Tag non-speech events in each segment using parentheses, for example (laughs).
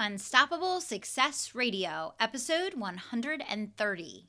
Unstoppable Success Radio, episode 130.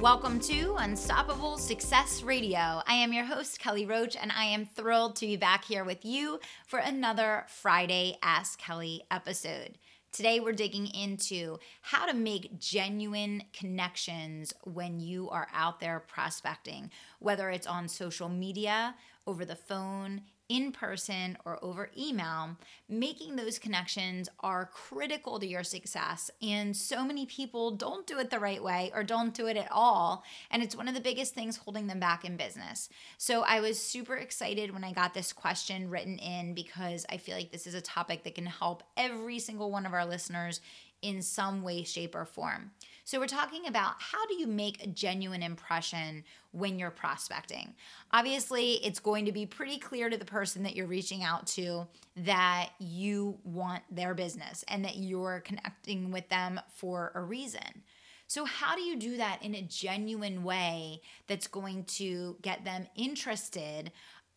Welcome to Unstoppable Success Radio. I am your host, Kelly Roach, and I am thrilled to be back here with you for another Friday Ask Kelly episode. Today, we're digging into how to make genuine connections when you are out there prospecting, whether it's on social media, over the phone, in person or over email, making those connections are critical to your success. And so many people don't do it the right way or don't do it at all. And it's one of the biggest things holding them back in business. So I was super excited when I got this question written in because I feel like this is a topic that can help every single one of our listeners in some way, shape, or form. So, we're talking about how do you make a genuine impression when you're prospecting? Obviously, it's going to be pretty clear to the person that you're reaching out to that you want their business and that you're connecting with them for a reason. So, how do you do that in a genuine way that's going to get them interested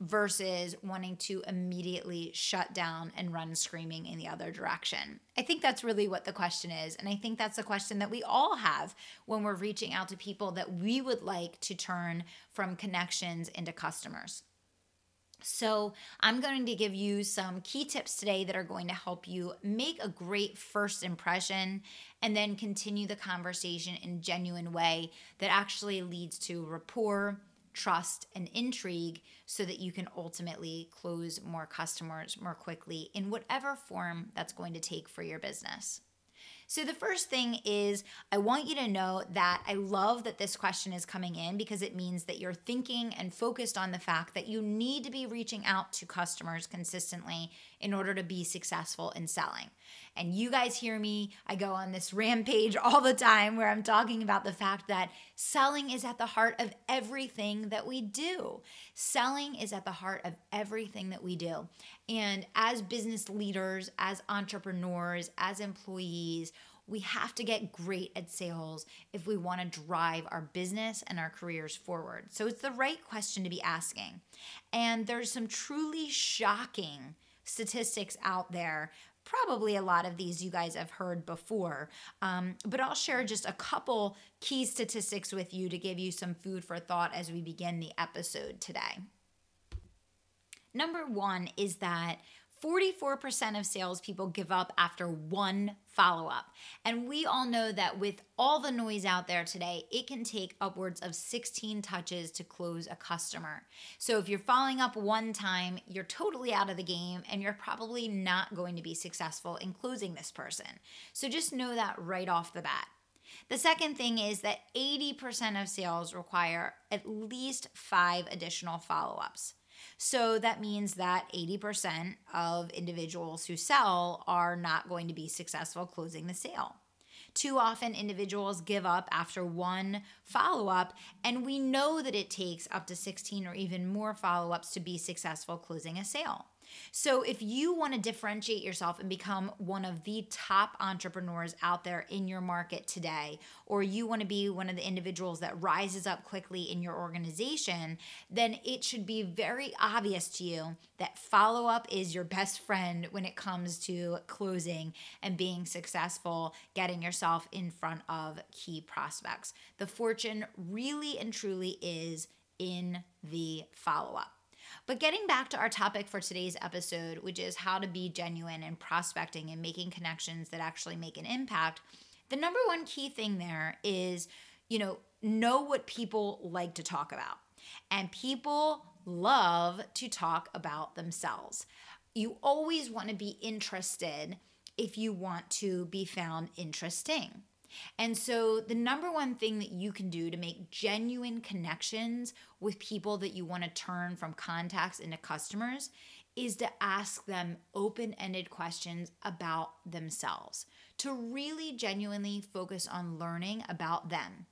versus wanting to immediately shut down and run screaming in the other direction? I think that's really what the question is. And I think that's the question that we all have when we're reaching out to people that we would like to turn from connections into customers. So, I'm going to give you some key tips today that are going to help you make a great first impression and then continue the conversation in a genuine way that actually leads to rapport trust, and intrigue so that you can ultimately close more customers more quickly in whatever form that's going to take for your business. So, the first thing is, I want you to know that I love that this question is coming in because it means that you're thinking and focused on the fact that you need to be reaching out to customers consistently in order to be successful in selling. And you guys hear me, I go on this (laughs) rampage all the time where I'm talking about the fact that selling is at the heart of everything that we do. Selling is at the heart of everything that we do. And as business leaders, as entrepreneurs, as employees, we have to get great at sales if we want to drive our business and our careers forward. So it's the right question to be asking. And there's some truly shocking statistics out there. Probably a lot of these you guys have heard before, um, but I'll share just a couple key statistics with you to give you some food for thought as we begin the episode today. Number one is that 44% of salespeople give up after one follow up. And we all know that with all the noise out there today, it can take upwards of 16 touches to close a customer. So if you're following up one time, you're totally out of the game and you're probably not going to be successful in closing this person. So just know that right off the bat. The second thing is that 80% of sales require at least five additional follow ups. So that means that 80% of individuals who sell are not going to be successful closing the sale. Too often, individuals give up after one follow up, and we know that it takes up to 16 or even more follow ups to be successful closing a sale. So, if you want to differentiate yourself and become one of the top entrepreneurs out there in your market today, or you want to be one of the individuals that rises up quickly in your organization, then it should be very obvious to you that follow up is your best friend when it comes to closing and being successful, getting yourself in front of key prospects. The fortune really and truly is in the follow up. But getting back to our topic for today's episode, which is how to be genuine in prospecting and making connections that actually make an impact, the number one key thing there is, you know, know what people like to talk about. And people love to talk about themselves. You always want to be interested if you want to be found interesting. And so, the number one thing that you can do to make genuine connections with people that you want to turn from contacts into customers is to ask them open ended questions about themselves, to really genuinely focus on learning about them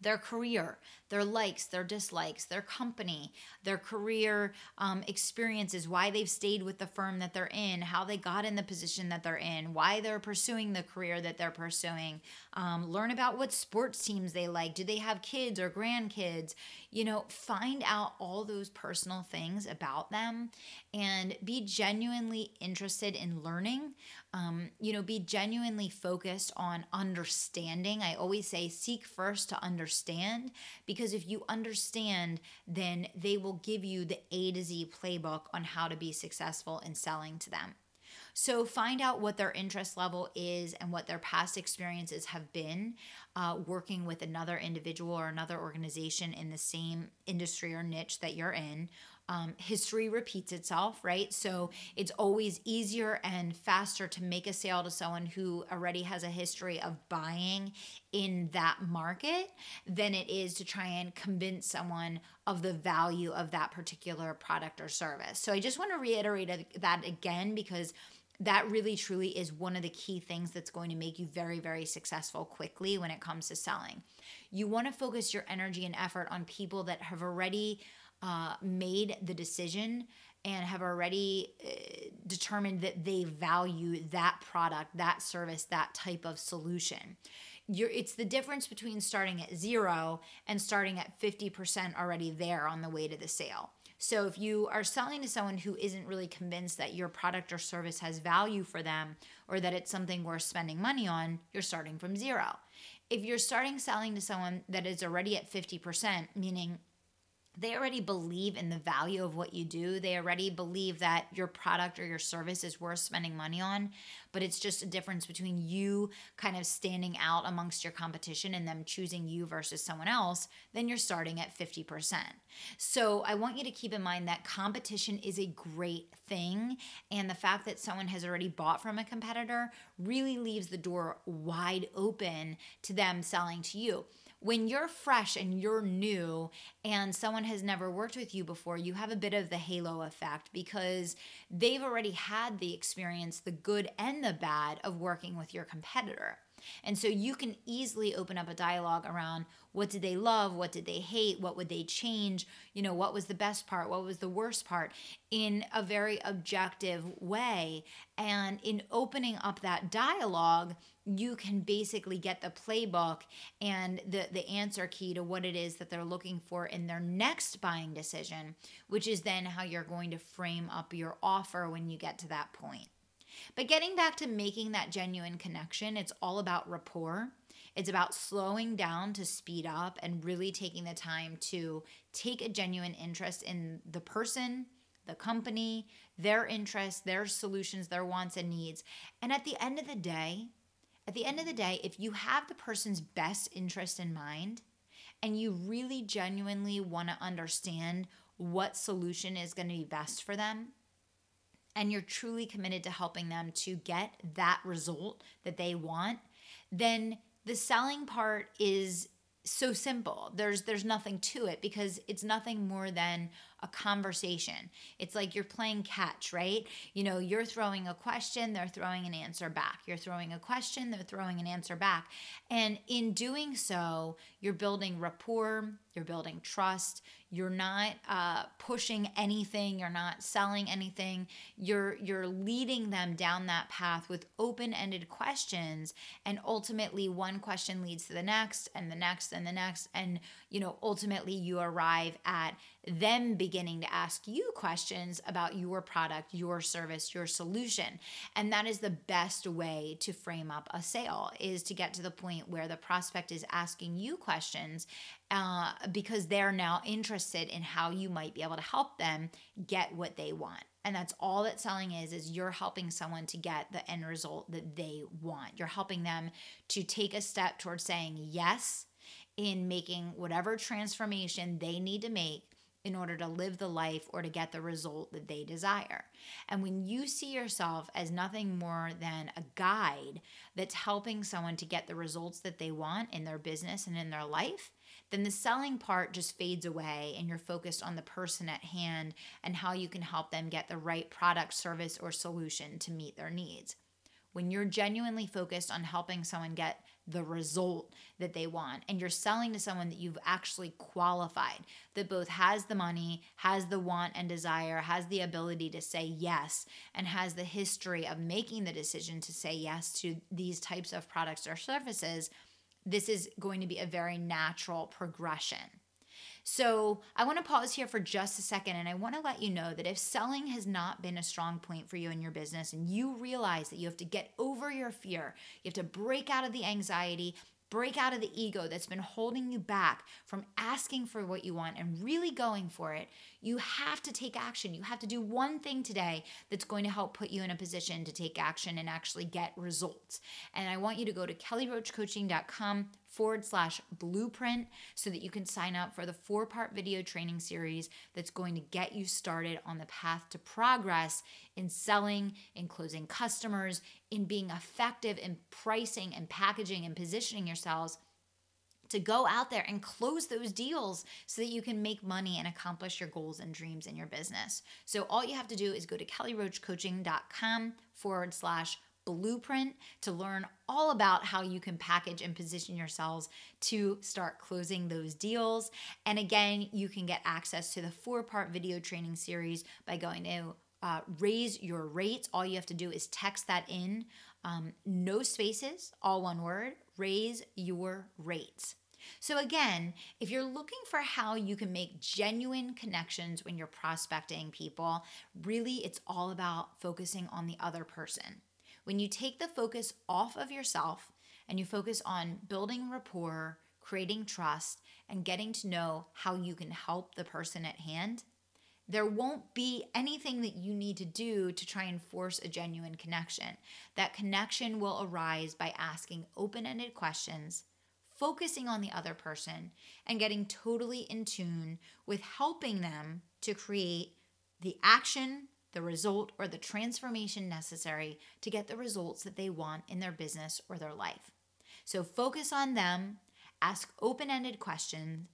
their career, their likes, their dislikes, their company, their career um, experiences, why they've stayed with the firm that they're in, how they got in the position that they're in, why they're pursuing the career that they're pursuing. Um, learn about what sports teams they like. Do they have kids or grandkids? You know, find out all those personal things about them and be genuinely interested in learning um, you know, be genuinely focused on understanding. I always say seek first to understand because if you understand, then they will give you the A to Z playbook on how to be successful in selling to them. So find out what their interest level is and what their past experiences have been uh, working with another individual or another organization in the same industry or niche that you're in um, history repeats itself, right? So it's always easier and faster to make a sale to someone who already has a history of buying in that market than it is to try and convince someone of the value of that particular product or service. So I just want to reiterate that again because that really truly is one of the key things that's going to make you very, very successful quickly when it comes to selling. You want to focus your energy and effort on people that have already uh, made the decision and have already uh, determined that they value that product, that service, that type of solution. You're, it's the difference between starting at zero and starting at 50% already there on the way to the sale. So if you are selling to someone who isn't really convinced that your product or service has value for them or that it's something worth spending money on, you're starting from zero. If you're starting selling to someone that is already at 50%, meaning they already believe in the value of what you do. They already believe that your product or your service is worth spending money on, but it's just a difference between you kind of standing out amongst your competition and them choosing you versus someone else, then you're starting at 50%. So I want you to keep in mind that competition is a great thing. And the fact that someone has already bought from a competitor really leaves the door wide open to them selling to you when you're fresh and you're new and someone has never worked with you before, you have a bit of the halo effect because they've already had the experience, the good and the bad, of working with your competitor. And so you can easily open up a dialogue around what did they love, what did they hate, what would they change, you know, what was the best part, what was the worst part in a very objective way. And in opening up that dialogue, you can basically get the playbook and the the answer key to what it is that they're looking for in their next buying decision, which is then how you're going to frame up your offer when you get to that point. But getting back to making that genuine connection, it's all about rapport. It's about slowing down to speed up and really taking the time to take a genuine interest in the person, the company, their interests, their solutions, their wants and needs. And at the end of the day, at the end of the day, if you have the person's best interest in mind and you really genuinely want to understand what solution is going to be best for them, and you're truly committed to helping them to get that result that they want, then the selling part is so simple. There's there's nothing to it because it's nothing more than a conversation. It's like you're playing catch, right? You know, you're throwing a question, they're throwing an answer back. You're throwing a question, they're throwing an answer back. And in doing so, you're building rapport, you're building trust, you're not uh, pushing anything, you're not selling anything. You're you're leading them down that path with open-ended questions and ultimately one question leads to the next and the next and the next and you know, ultimately you arrive at them beginning to ask you questions about your product, your service, your solution. And that is the best way to frame up a sale is to get to the point where the prospect is asking you questions uh, because they're now interested in how you might be able to help them get what they want and that's all that selling is is you're helping someone to get the end result that they want you're helping them to take a step towards saying yes in making whatever transformation they need to make in order to live the life or to get the result that they desire. And when you see yourself as nothing more than a guide that's helping someone to get the results that they want in their business and in their life, then the selling part just fades away and you're focused on the person at hand and how you can help them get the right product, service, or solution to meet their needs. When you're genuinely focused on helping someone get the result that they want. And you're selling to someone that you've actually qualified that both has the money has the want and desire has the ability to say yes and has the history of making the decision to say yes to these types of products or services this is going to be a very natural progression so I want to pause here for just a second and I want to let you know that if selling has not been a strong point for you in your business and you realize that you have to get over your fear, you have to break out of the anxiety, break out of the ego that's been holding you back from asking for what you want and really going for it, you have to take action. You have to do one thing today that's going to help put you in a position to take action and actually get results. And I want you to go to kellyroachcoaching.com forward slash blueprint so that you can sign up for the four part video training series that's going to get you started on the path to progress in selling, in closing customers, in being effective in pricing and packaging and positioning yourselves to go out there and close those deals so that you can make money and accomplish your goals and dreams in your business. So all you have to do is go to kellyroachcoaching.com forward slash blueprint to learn all about how you can package and position yourselves to start closing those deals. And again, you can get access to the four part video training series by going to uh, raise your rates. All you have to do is text that in, um, no spaces, all one word, raise your rates. So, again, if you're looking for how you can make genuine connections when you're prospecting people, really it's all about focusing on the other person. When you take the focus off of yourself and you focus on building rapport, creating trust, and getting to know how you can help the person at hand, there won't be anything that you need to do to try and force a genuine connection. That connection will arise by asking open ended questions, focusing on the other person, and getting totally in tune with helping them to create the action the result or the transformation necessary to get the results that they want in their business or their life. So focus on them, ask open ended questions,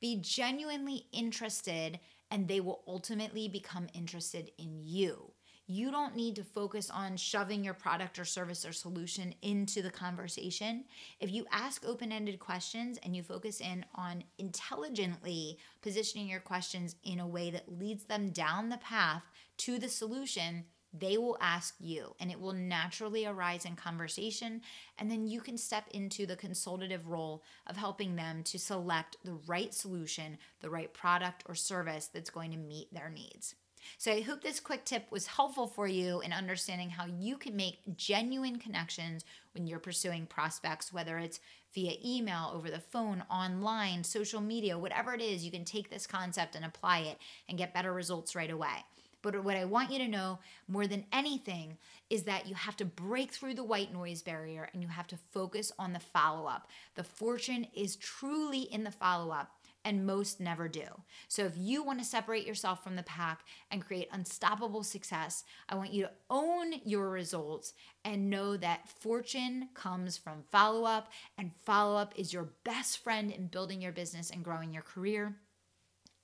be genuinely interested, and they will ultimately become interested in you. You don't need to focus on shoving your product or service or solution into the conversation. If you ask open ended questions and you focus in on intelligently positioning your questions in a way that leads them down the path to the solution, they will ask you and it will naturally arise in conversation. And then you can step into the consultative role of helping them to select the right solution, the right product or service that's going to meet their needs. So I hope this quick tip was helpful for you in understanding how you can make genuine connections when you're pursuing prospects, whether it's via email, over the phone, online, social media, whatever it is, you can take this concept and apply it and get better results right away. But what I want you to know more than anything is that you have to break through the white noise barrier and you have to focus on the follow up. The fortune is truly in the follow up and most never do. So, if you want to separate yourself from the pack and create unstoppable success, I want you to own your results and know that fortune comes from follow up, and follow up is your best friend in building your business and growing your career.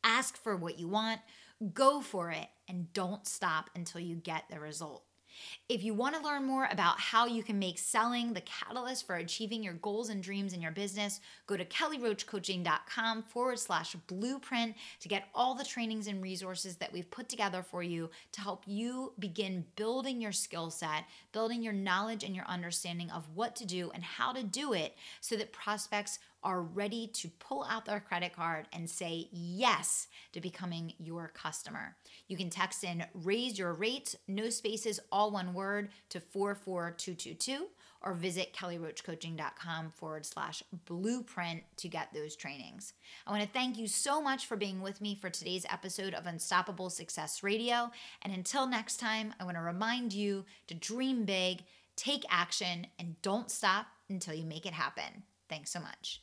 Ask for what you want, go for it, and don't stop until you get the result. If you want to learn more about how you can make selling the catalyst for achieving your goals and dreams in your business, go to kellyroachcoaching.com forward slash blueprint to get all the trainings and resources that we've put together for you to help you begin building your skill set, building your knowledge and your understanding of what to do and how to do it so that prospects are ready to pull out their credit card and say yes to becoming your customer. You can text in raise your rate, no spaces, all one word to 44222 or visit kellyroachcoaching.com forward slash blueprint to get those trainings. I want to thank you so much for being with me for today's episode of Unstoppable Success Radio. And until next time, I want to remind you to dream big, take action, and don't stop until you make it happen. Thanks so much.